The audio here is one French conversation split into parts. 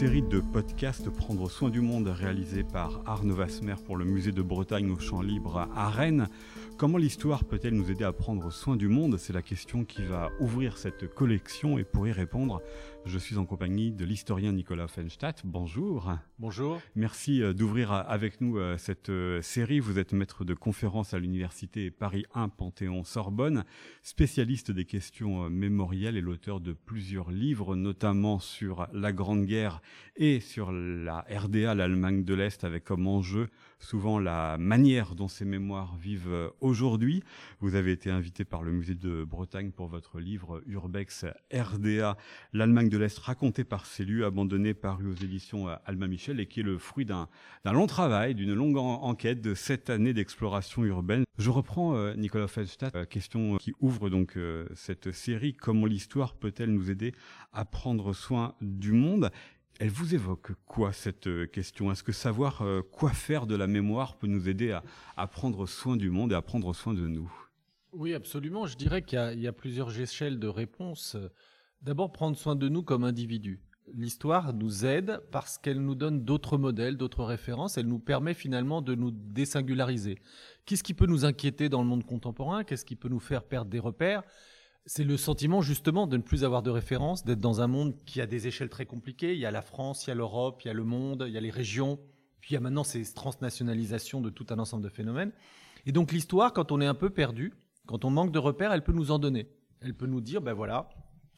série de podcasts Prendre soin du monde réalisée par Arnaud Vasmer pour le musée de Bretagne au Champ Libre à Rennes. Comment l'histoire peut-elle nous aider à prendre soin du monde? C'est la question qui va ouvrir cette collection et pour y répondre, je suis en compagnie de l'historien Nicolas Fenstadt. Bonjour. Bonjour. Merci euh, d'ouvrir euh, avec nous euh, cette série. Vous êtes maître de conférence à l'université Paris 1 Panthéon-Sorbonne, spécialiste des questions mémorielles et l'auteur de plusieurs livres, notamment sur la Grande Guerre et sur la RDA, l'Allemagne de l'Est, avec comme enjeu souvent la manière dont ces mémoires vivent aujourd'hui. Vous avez été invité par le musée de Bretagne pour votre livre Urbex RDA, l'Allemagne de l'Est raconté par ces lieux abandonnés paru aux éditions euh, Alma Michel et qui est le fruit d'un long travail, d'une longue enquête de sept années d'exploration urbaine. Je reprends euh, Nicolas Feldstadt, euh, question qui ouvre donc cette série. Comment l'histoire peut-elle nous aider à prendre soin du monde? Elle vous évoque quoi cette question? Est-ce que savoir quoi faire de la mémoire peut nous aider à, prendre soin du monde et à prendre soin de nous? Oui, absolument. Je dirais qu'il y, a plusieurs échelles de réponses. D'abord, prendre soin de nous comme individus. L'histoire nous aide parce qu'elle nous donne d'autres modèles, d'autres références. Elle nous permet finalement de nous désingulariser. Qu'est-ce qui peut nous inquiéter dans le monde contemporain? Qu'est-ce qui peut nous faire perdre des repères? C'est le sentiment justement de ne plus avoir de références, d'être dans un monde qui a des échelles très compliquées. Il y a la France, il y a l'Europe, il y a le monde, il y a les régions. Puis il y a maintenant ces transnationalisations de tout un ensemble de phénomènes. Et donc l'histoire, quand on est un peu perdu, quand on manque de repères, elle peut nous en donner. Elle peut nous dire, ben voilà,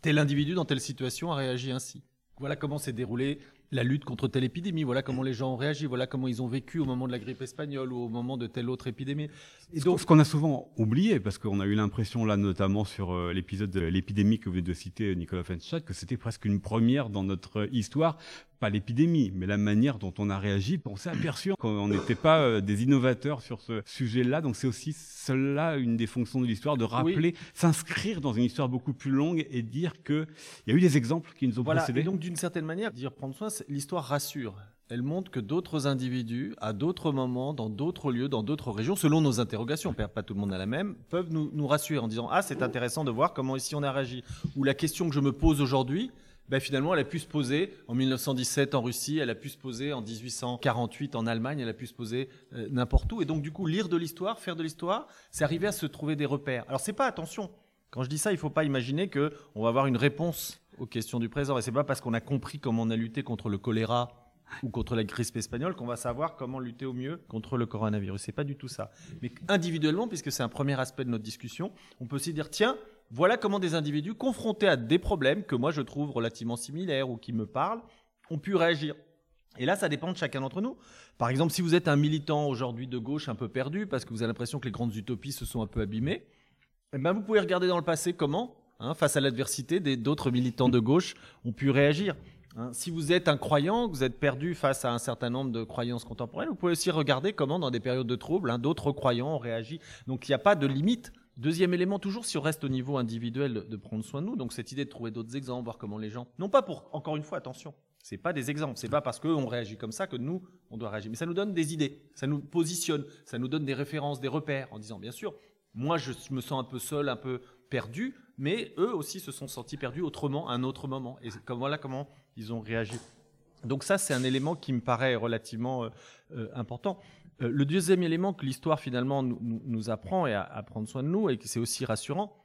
tel individu dans telle situation a réagi ainsi. Voilà comment s'est déroulée la lutte contre telle épidémie, voilà comment les gens ont réagi, voilà comment ils ont vécu au moment de la grippe espagnole ou au moment de telle autre épidémie. Et donc, ce qu'on a souvent oublié, parce qu'on a eu l'impression là, notamment sur euh, l'épisode de l'épidémie que vous venez de citer, Nicolas Fenschat, que c'était presque une première dans notre histoire pas l'épidémie, mais la manière dont on a réagi. On s'est aperçu qu'on n'était pas euh, des innovateurs sur ce sujet-là. Donc c'est aussi cela une des fonctions de l'histoire, de rappeler, s'inscrire dans une histoire beaucoup plus longue et dire qu'il y a eu des exemples qui nous ont voilà. précédés. Et donc d'une certaine manière, dire prendre soin, l'histoire rassure. Elle montre que d'autres individus, à d'autres moments, dans d'autres lieux, dans d'autres régions, selon nos interrogations, pas tout le monde a la même, peuvent nous, nous rassurer en disant Ah, c'est intéressant de voir comment ici on a réagi. Ou la question que je me pose aujourd'hui, ben finalement, elle a pu se poser en 1917 en Russie, elle a pu se poser en 1848 en Allemagne, elle a pu se poser euh, n'importe où. Et donc, du coup, lire de l'histoire, faire de l'histoire, c'est arriver à se trouver des repères. Alors, c'est pas attention. Quand je dis ça, il faut pas imaginer que on va avoir une réponse aux questions du présent. Et c'est pas parce qu'on a compris comment on a lutté contre le choléra ou contre la grippe espagnole qu'on va savoir comment lutter au mieux contre le coronavirus. C'est pas du tout ça. Mais individuellement, puisque c'est un premier aspect de notre discussion, on peut aussi dire tiens, voilà comment des individus confrontés à des problèmes que moi je trouve relativement similaires ou qui me parlent ont pu réagir. Et là, ça dépend de chacun d'entre nous. Par exemple, si vous êtes un militant aujourd'hui de gauche un peu perdu parce que vous avez l'impression que les grandes utopies se sont un peu abîmées, eh ben vous pouvez regarder dans le passé comment, hein, face à l'adversité, d'autres militants de gauche ont pu réagir. Hein. si vous êtes un croyant, vous êtes perdu face à un certain nombre de croyances contemporaines, vous pouvez aussi regarder comment, dans des périodes de troubles, hein, d'autres croyants ont réagi. Donc il n'y a pas de limite Deuxième élément, toujours si on reste au niveau individuel, de prendre soin de nous. Donc cette idée de trouver d'autres exemples, voir comment les gens, non pas pour, encore une fois, attention, c'est pas des exemples, c'est pas parce qu'on réagit comme ça que nous on doit réagir, mais ça nous donne des idées, ça nous positionne, ça nous donne des références, des repères, en disant bien sûr, moi je me sens un peu seul, un peu perdu, mais eux aussi se sont sentis perdus autrement, à un autre moment, et comme voilà comment ils ont réagi. Donc ça, c'est un élément qui me paraît relativement euh, euh, important. Euh, le deuxième élément que l'histoire finalement nous, apprend et à, prendre soin de nous et que c'est aussi rassurant,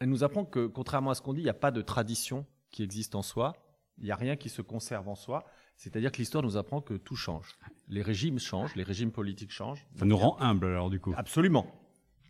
elle nous apprend que contrairement à ce qu'on dit, il n'y a pas de tradition qui existe en soi, il n'y a rien qui se conserve en soi. C'est-à-dire que l'histoire nous apprend que tout change. Les régimes changent, les régimes politiques changent. Ça nous rend humbles alors du coup. Absolument.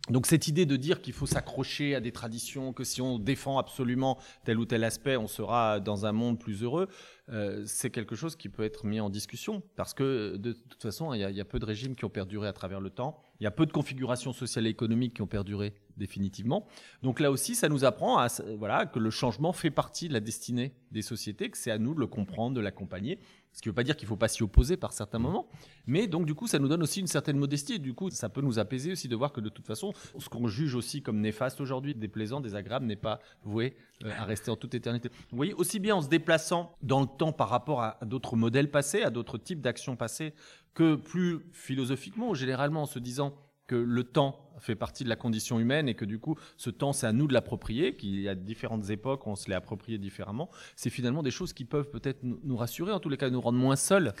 Donc cette idée de dire qu'il faut s'accrocher à des traditions, que si on défend absolument tel ou tel aspect, on sera dans un monde plus heureux, euh, c'est quelque chose qui peut être mis en discussion parce que de toute façon, il y, a, peu de régimes qui ont perduré à travers le temps, il y a peu de configurations sociales et économiques qui ont perduré définitivement. Donc là aussi, ça nous apprend à, voilà, que le changement fait partie de la destinée des sociétés, que c'est à nous de le comprendre, de l'accompagner ce qui ne veut pas dire qu'il ne faut pas s'y opposer par certains moments. Mais donc, du coup, ça nous donne aussi une certaine modestie. Du coup, ça peut nous apaiser aussi de voir que de toute façon, ce qu'on juge aussi comme néfaste aujourd'hui, déplaisant, désagréable, n'est pas voué euh, à rester en toute éternité. Vous voyez, aussi bien en se déplaçant dans le temps par rapport à d'autres modèles passés, à d'autres types d'actions passées, que plus philosophiquement, généralement en se disant que le temps fait partie de la condition humaine et que du coup, ce temps, c'est à nous de l'approprier, qu'il y a différentes époques, on se l'est approprié différemment. C'est finalement des choses qui peuvent peut-être nous rassurer, en tous les cas, nous rendre moins seuls.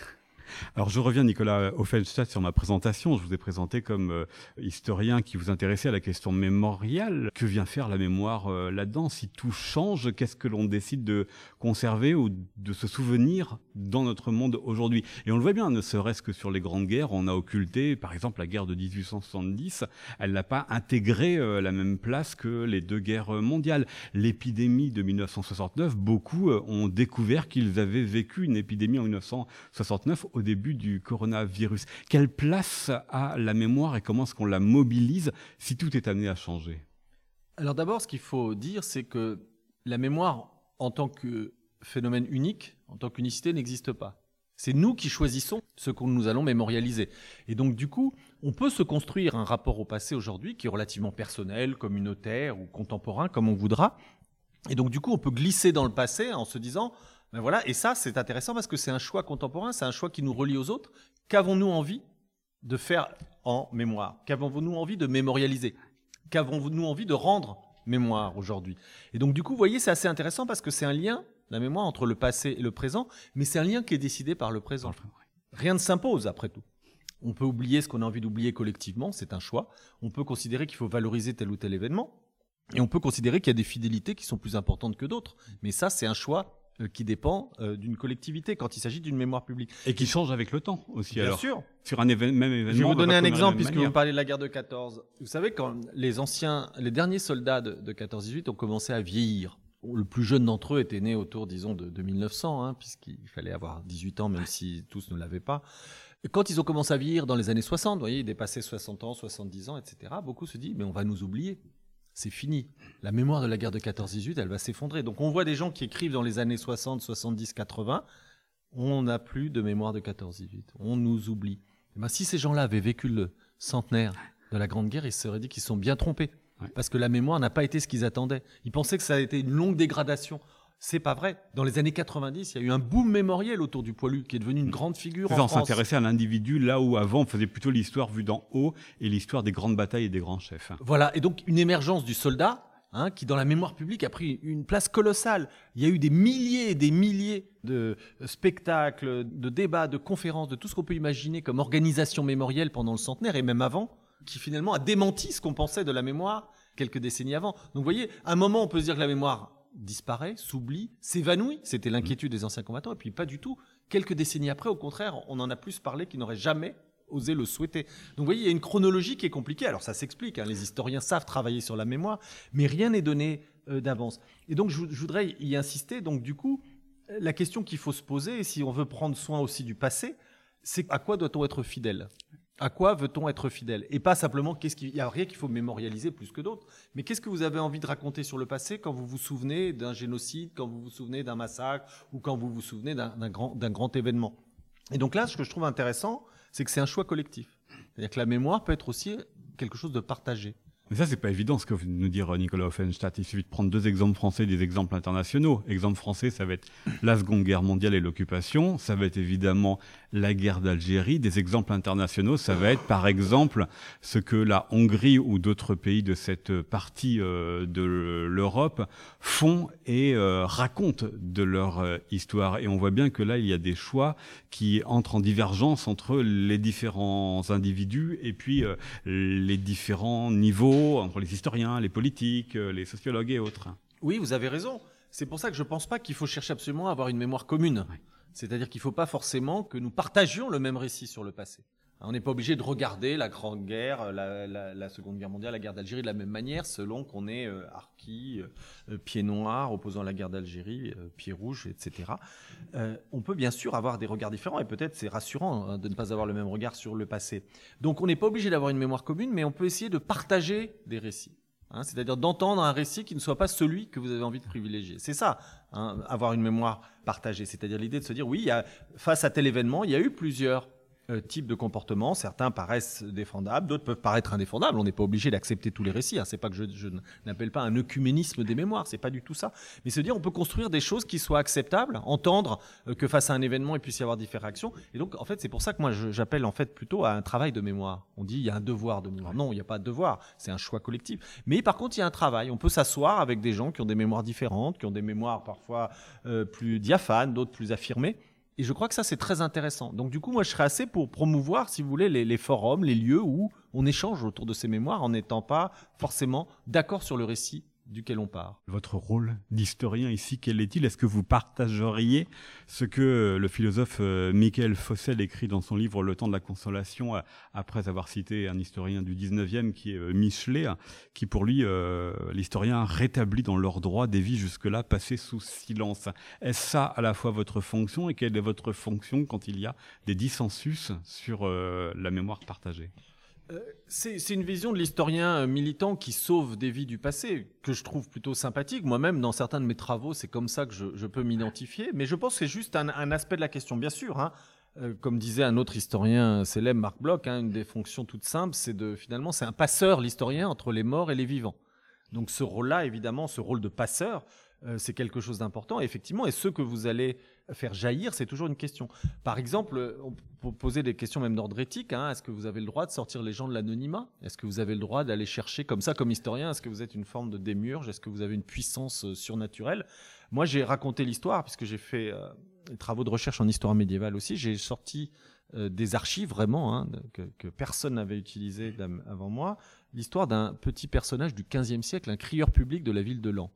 Alors je reviens, Nicolas Offenstadt, sur ma présentation. Je vous ai présenté comme euh, historien qui vous intéressait à la question mémoriale. Que vient faire la mémoire euh, là-dedans? Si tout change, qu'est-ce que l'on décide de conserver ou de se souvenir dans notre monde aujourd'hui? Et on le voit bien, ne serait-ce que sur les grandes guerres, on a occulté, par exemple, la guerre de 1870. Elle n'a pas intégré euh, la même place que les deux guerres mondiales. L'épidémie de 1969, beaucoup ont découvert qu'ils avaient vécu une épidémie en 1969 au début du coronavirus. Quelle place a la mémoire et comment est-ce qu'on la mobilise si tout est amené à changer? Alors d'abord, ce qu'il faut dire, c'est que la mémoire, en tant que phénomène unique, en tant qu'unicité, n'existe pas. C'est nous qui choisissons ce que nous allons mémorialiser. Et donc, du coup, on peut se construire un rapport au passé aujourd'hui qui est relativement personnel, communautaire ou contemporain, comme on voudra. Et donc, du coup, on peut glisser dans le passé en se disant, ben voilà, et ça, c'est intéressant parce que c'est un choix contemporain, c'est un choix qui nous relie aux autres. Qu'avons-nous envie de faire en mémoire? Qu'avons-nous envie de mémorialiser? Qu'avons-nous envie de rendre mémoire aujourd'hui? Et donc, du coup, vous voyez, c'est assez intéressant parce que c'est un lien, la mémoire, entre le passé et le présent, mais c'est un lien qui est décidé par le présent. Rien ne s'impose, après tout. On peut oublier ce qu'on a envie d'oublier collectivement, c'est un choix. On peut considérer qu'il faut valoriser tel ou tel événement. Et on peut considérer qu'il y a des fidélités qui sont plus importantes que d'autres. Mais ça, c'est un choix qui dépend euh, d'une collectivité quand il s'agit d'une mémoire publique. Et qui change avec le temps aussi. Bien sûr. Sur un même événement. Je vais vous donner un exemple puisque vous parlez de la guerre de 14. Vous savez quand les anciens, les derniers soldats de, 14-18 ont commencé à vieillir. Le plus jeune d'entre eux était né autour, disons, de, 1900, hein, puisqu'il fallait avoir 18 ans, même si tous ne l'avaient pas. quand ils ont commencé à vieillir dans les années 60, vous voyez, ils dépassaient 60 ans, 70 ans, etc., beaucoup se disent, mais on va nous oublier c'est fini. La mémoire de la guerre de 14-18, elle va s'effondrer. Donc on voit des gens qui écrivent dans les années 60, 70, 80, on n'a plus de mémoire de 14-18, on nous oublie. Eh ben, si ces gens-là avaient vécu le centenaire de la Grande Guerre, ils se seraient dit qu'ils sont bien trompés. Parce que la mémoire n'a pas été ce qu'ils attendaient. Ils pensaient que ça a été une longue dégradation. C'est pas vrai. Dans les années 90, il y a eu un boom mémoriel autour du poilu qui est devenu une grande figure en. On s'intéressait à l'individu là où avant on faisait plutôt l'histoire vue d'en haut et l'histoire des grandes batailles et des grands chefs. Voilà, et donc une émergence du soldat hein, qui dans la mémoire publique a pris une place colossale. Il y a eu des milliers et des milliers de spectacles, de débats, de conférences, de tout ce qu'on peut imaginer comme organisation mémorielle pendant le centenaire et même avant, qui finalement a démenti ce qu'on pensait de la mémoire quelques décennies avant. Donc vous voyez, à un moment on peut se dire que la mémoire disparaît, s'oublie, s'évanouit. C'était l'inquiétude des anciens combattants. Et puis pas du tout. Quelques décennies après, au contraire, on en a plus parlé qu'ils n'auraient jamais osé le souhaiter. Donc vous voyez, il y a une chronologie qui est compliquée. Alors ça s'explique, hein. les historiens savent travailler sur la mémoire, mais rien n'est donné euh, d'avance. Et donc je, voudrais y insister. Donc du coup, la question qu'il faut se poser, si on veut prendre soin aussi du passé, c'est à quoi doit-on être fidèle? À quoi veut-on être fidèle? Et pas simplement, qu'est-ce qu'il y a rien qu'il faut mémorialiser plus que d'autres, mais qu'est-ce que vous avez envie de raconter sur le passé quand vous vous souvenez d'un génocide, quand vous vous souvenez d'un massacre ou quand vous vous souvenez d'un grand, grand événement? Et donc là, ce que je trouve intéressant, c'est que c'est un choix collectif. C'est-à-dire que la mémoire peut être aussi quelque chose de partagé. Mais ça, c'est pas évident ce que veut nous dire Nicolas Offenstadt. Il suffit de prendre deux exemples français, des exemples internationaux. Exemple français, ça va être la Seconde Guerre mondiale et l'occupation. Ça va être évidemment la guerre d'Algérie. Des exemples internationaux, ça va être par exemple ce que la Hongrie ou d'autres pays de cette partie euh, de l'Europe font et euh, racontent de leur euh, histoire. Et on voit bien que là, il y a des choix qui entrent en divergence entre les différents individus et puis les différents niveaux entre les historiens, les politiques, les sociologues et autres. Oui, vous avez raison. C'est pour ça que je ne pense pas qu'il faut chercher absolument à avoir une mémoire commune. C'est-à-dire qu'il ne faut pas forcément que nous partagions le même récit sur le passé. On n'est pas obligé de regarder la Grande Guerre, la, Seconde Guerre mondiale, la guerre d'Algérie de la même manière, selon qu'on est euh, harki, euh, pied noir, opposant la guerre d'Algérie, pied rouge, etc. on peut bien sûr avoir des regards différents, et peut-être c'est rassurant hein, de ne pas avoir le même regard sur le passé. Donc on n'est pas obligé d'avoir une mémoire commune, mais on peut essayer de partager des récits. Hein, c'est-à-dire d'entendre un récit qui ne soit pas celui que vous avez envie de privilégier. C'est ça, hein, avoir une mémoire partagée. C'est-à-dire l'idée de se dire, oui, face à tel événement, il y a eu plusieurs types de comportements. Certains paraissent défendables, d'autres peuvent paraître indéfendables. On n'est pas obligé d'accepter tous les récits. Hein. C'est pas que je, je n'appelle pas un œcuménisme des mémoires. C'est pas du tout ça. Mais se dire, on peut construire des choses qui soient acceptables, entendre euh, que face à un événement, il puisse y avoir différentes réactions. Et donc, en fait, c'est pour ça que moi, j'appelle en fait plutôt à un travail de mémoire. On dit, il y a un devoir de mémoire. Non, il n'y a pas de devoir. C'est un choix collectif. Mais par contre, il y a un travail. On peut s'asseoir avec des gens qui ont des mémoires différentes, qui ont des mémoires parfois euh, plus diaphanes, d'autres plus affirmées et je crois que ça, c'est très intéressant. Donc, du coup, moi, je serais assez pour promouvoir, si vous voulez, les, forums, les lieux où on échange autour de ces mémoires en n'étant pas forcément d'accord sur le récit duquel on part. Votre rôle d'historien ici, quel est-il? Est-ce que vous partageriez ce que le philosophe euh, Michael Fossel écrit dans son livre Le temps de la consolation, euh, après avoir cité un historien du 19e qui est euh, Michelet, qui pour lui, l'historien rétablit dans leur droit des vies jusque-là passées sous silence? Est-ce ça à la fois votre fonction? Et quelle est votre fonction quand il y a des dissensus sur la mémoire partagée? C'est une vision de l'historien euh, militant qui sauve des vies du passé, que je trouve plutôt sympathique. Moi-même, dans certains de mes travaux, c'est comme ça que je, peux m'identifier. Mais je pense que c'est juste un, aspect de la question. Bien sûr, hein, euh, comme disait un autre historien célèbre, Marc Bloch, hein, une des fonctions toutes simples, c'est de finalement, c'est un passeur, l'historien, entre les morts et les vivants. Donc ce rôle-là, évidemment, ce rôle de passeur, c'est quelque chose d'important. Effectivement, et ce que vous allez faire jaillir, c'est toujours une question. Par exemple, on peut poser des questions même d'ordre éthique. Hein. Est-ce que vous avez le droit de sortir les gens de l'anonymat? Est-ce que vous avez le droit d'aller chercher comme ça, comme historien Est-ce que vous êtes une forme de démiurge? Est-ce que vous avez une puissance euh, surnaturelle? Moi, j'ai raconté l'histoire puisque j'ai fait euh, des travaux de recherche en histoire médiévale aussi. J'ai sorti euh, des archives vraiment hein, que, personne n'avait utilisées avant moi. L'histoire d'un petit personnage du XVe siècle, un crieur public de la ville de Lens.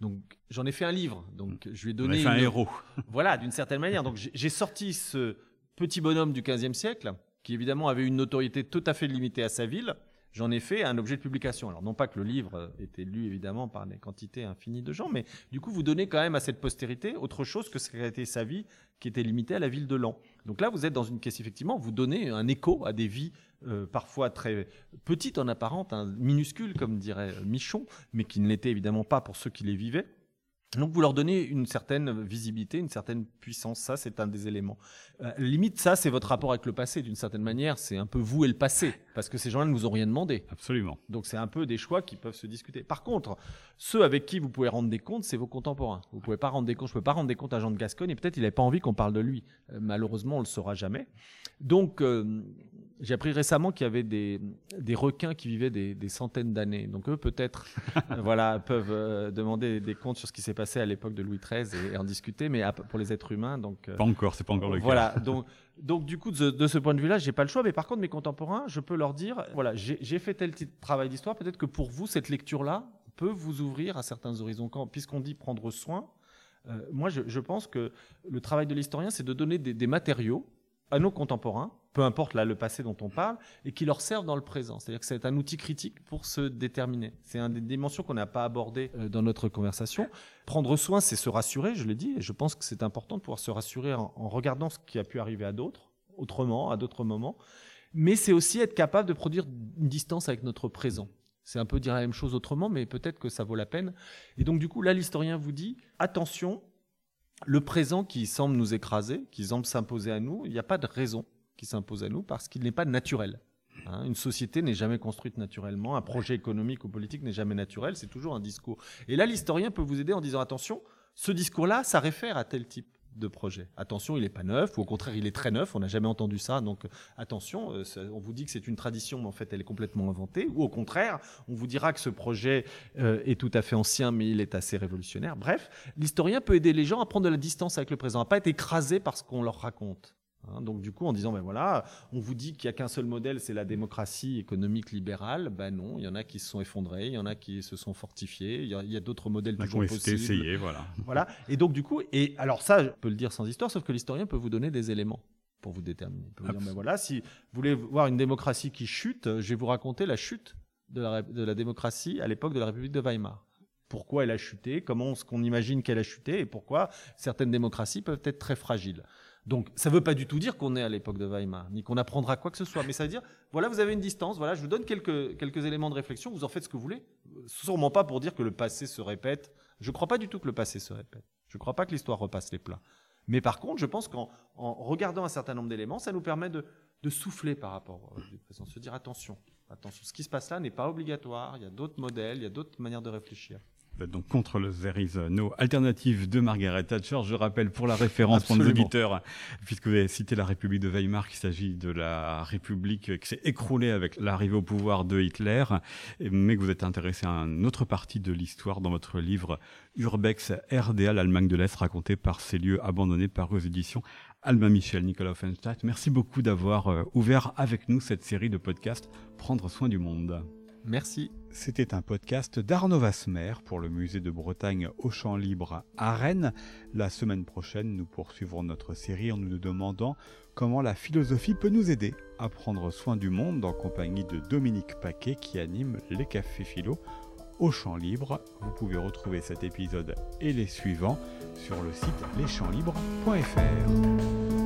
Donc j'en ai fait un livre. Donc je lui ai donné un héros. Voilà, d'une certaine manière. Donc j'ai sorti ce petit bonhomme du XVe siècle qui évidemment avait une notoriété tout à fait limitée à sa ville. J'en ai fait un objet de publication. Alors non pas que le livre était lu évidemment par des quantités infinies de gens, mais du coup vous donnez quand même à cette postérité autre chose que ce qu'a été sa vie qui était limitée à la ville de Lens. Donc là vous êtes dans une question effectivement, vous donnez un écho à des vies euh, parfois très petite en apparente, hein, minuscule comme dirait Michon, mais qui ne l'était évidemment pas pour ceux qui les vivaient. Donc vous leur donnez une certaine visibilité, une certaine puissance, ça c'est un des éléments. Euh, limite ça c'est votre rapport avec le passé d'une certaine manière, c'est un peu vous et le passé, parce que ces gens-là ne vous ont rien demandé. Absolument. Donc c'est un peu des choix qui peuvent se discuter. Par contre, ceux avec qui vous pouvez rendre des comptes, c'est vos contemporains. Vous pouvez pas rendre des comptes, je peux pas rendre des comptes à Jean de Gascogne et peut-être il n'avait pas envie qu'on parle de lui. Euh, malheureusement on le saura jamais. Donc euh, j'ai appris récemment qu'il y avait des, des requins qui vivaient des, des centaines d'années. Donc eux peut-être voilà peuvent demander des comptes sur ce qui s'est passé à l'époque de Louis XIII et, en discuter, mais pour les êtres humains, donc. Euh, pas encore, c'est pas encore le cas. Voilà, donc, donc du coup, de, ce point de vue-là, j'ai pas le choix, mais par contre, mes contemporains, je peux leur dire, voilà, j'ai fait tel travail d'histoire, peut-être que pour vous, cette lecture-là peut vous ouvrir à certains horizons. Puisqu'on dit prendre soin, euh, moi, je, pense que le travail de l'historien, c'est de donner des matériaux à nos contemporains, peu importe là le passé dont on parle, et qui leur servent dans le présent. C'est-à-dire que c'est un outil critique pour se déterminer. C'est une des dimensions qu'on n'a pas abordées euh, dans notre conversation. Prendre soin, c'est se rassurer, je l'ai dit, et je pense que c'est important de pouvoir se rassurer en, regardant ce qui a pu arriver à d'autres, autrement, à d'autres moments. Mais c'est aussi être capable de produire une distance avec notre présent. C'est un peu dire la même chose autrement, mais peut-être que ça vaut la peine. Et donc du coup, là, l'historien vous dit, attention, le présent qui semble nous écraser, qui semble s'imposer à nous, il n'y a pas de raison qui s'impose à nous parce qu'il n'est pas naturel. Hein. une société n'est jamais construite naturellement, un projet économique ou politique n'est jamais naturel, c'est toujours un discours. Et là, l'historien peut vous aider en disant attention, ce discours-là, ça réfère à tel type de projet. Attention, il n'est pas neuf, ou au contraire, il est très neuf, on n'a jamais entendu ça, donc attention, euh, on vous dit que c'est une tradition, mais en fait, elle est complètement inventée, ou au contraire, on vous dira que ce projet euh, est tout à fait ancien, mais il est assez révolutionnaire. Bref, l'historien peut aider les gens à prendre de la distance avec le présent, à pas être écrasé par ce qu'on leur raconte. Hein, donc du coup, en disant, ben voilà, on vous dit qu'il n'y a qu'un seul modèle, c'est la démocratie économique libérale. Ben non, il y en a qui se sont effondrés, il y en a qui se sont fortifiés, il y a, d'autres modèles toujours possibles. Essayé, voilà. Voilà. Et donc du coup, et alors ça, je peux le dire sans histoire, sauf que l'historien peut vous donner des éléments pour vous déterminer. Il peut vous dire, ben voilà, si vous voulez voir une démocratie qui chute, je vais vous raconter la chute de la, de la démocratie à l'époque de la République de Weimar pourquoi elle a chuté, comment est-ce qu'on imagine qu'elle a chuté et pourquoi certaines démocraties peuvent être très fragiles. Donc, ça ne veut pas du tout dire qu'on est à l'époque de Weimar, ni qu'on apprendra quoi que ce soit. Mais ça veut dire, voilà, vous avez une distance, voilà, je vous donne quelques, éléments de réflexion, vous en faites ce que vous voulez. Sûrement pas pour dire que le passé se répète. Je ne crois pas du tout que le passé se répète. Je ne crois pas que l'histoire repasse les plats. Mais par contre, je pense qu'en regardant un certain nombre d'éléments, ça nous permet de, souffler par rapport au présent, se dire attention, attention, ce qui se passe là n'est pas obligatoire, il y a d'autres modèles, il y a d'autres manières de réfléchir donc contre le There is no alternative de Margaret Thatcher. Je rappelle pour la référence pour nos auditeurs, puisque vous avez cité la République de Weimar, qu'il s'agit de la République qui s'est écroulée avec l'arrivée au pouvoir de Hitler, mais que vous êtes intéressé à une autre partie de l'histoire dans votre livre Urbex RDA, l'Allemagne de l'Est, raconté par ces lieux abandonnés par aux éditions Alma Michel, Nicolas Offenstadt. Merci beaucoup d'avoir euh, ouvert avec nous cette série de podcasts Prendre soin du monde. Merci. C'était un podcast d'Arnaud Vasmer pour le musée de Bretagne au Champ Libre à Rennes. La semaine prochaine, nous poursuivrons notre série en nous demandant comment la philosophie peut nous aider à prendre soin du monde en compagnie de Dominique Paquet qui anime les cafés philo au Champ Libre. Vous pouvez retrouver cet épisode et les suivants sur le site leschampslibres.fr.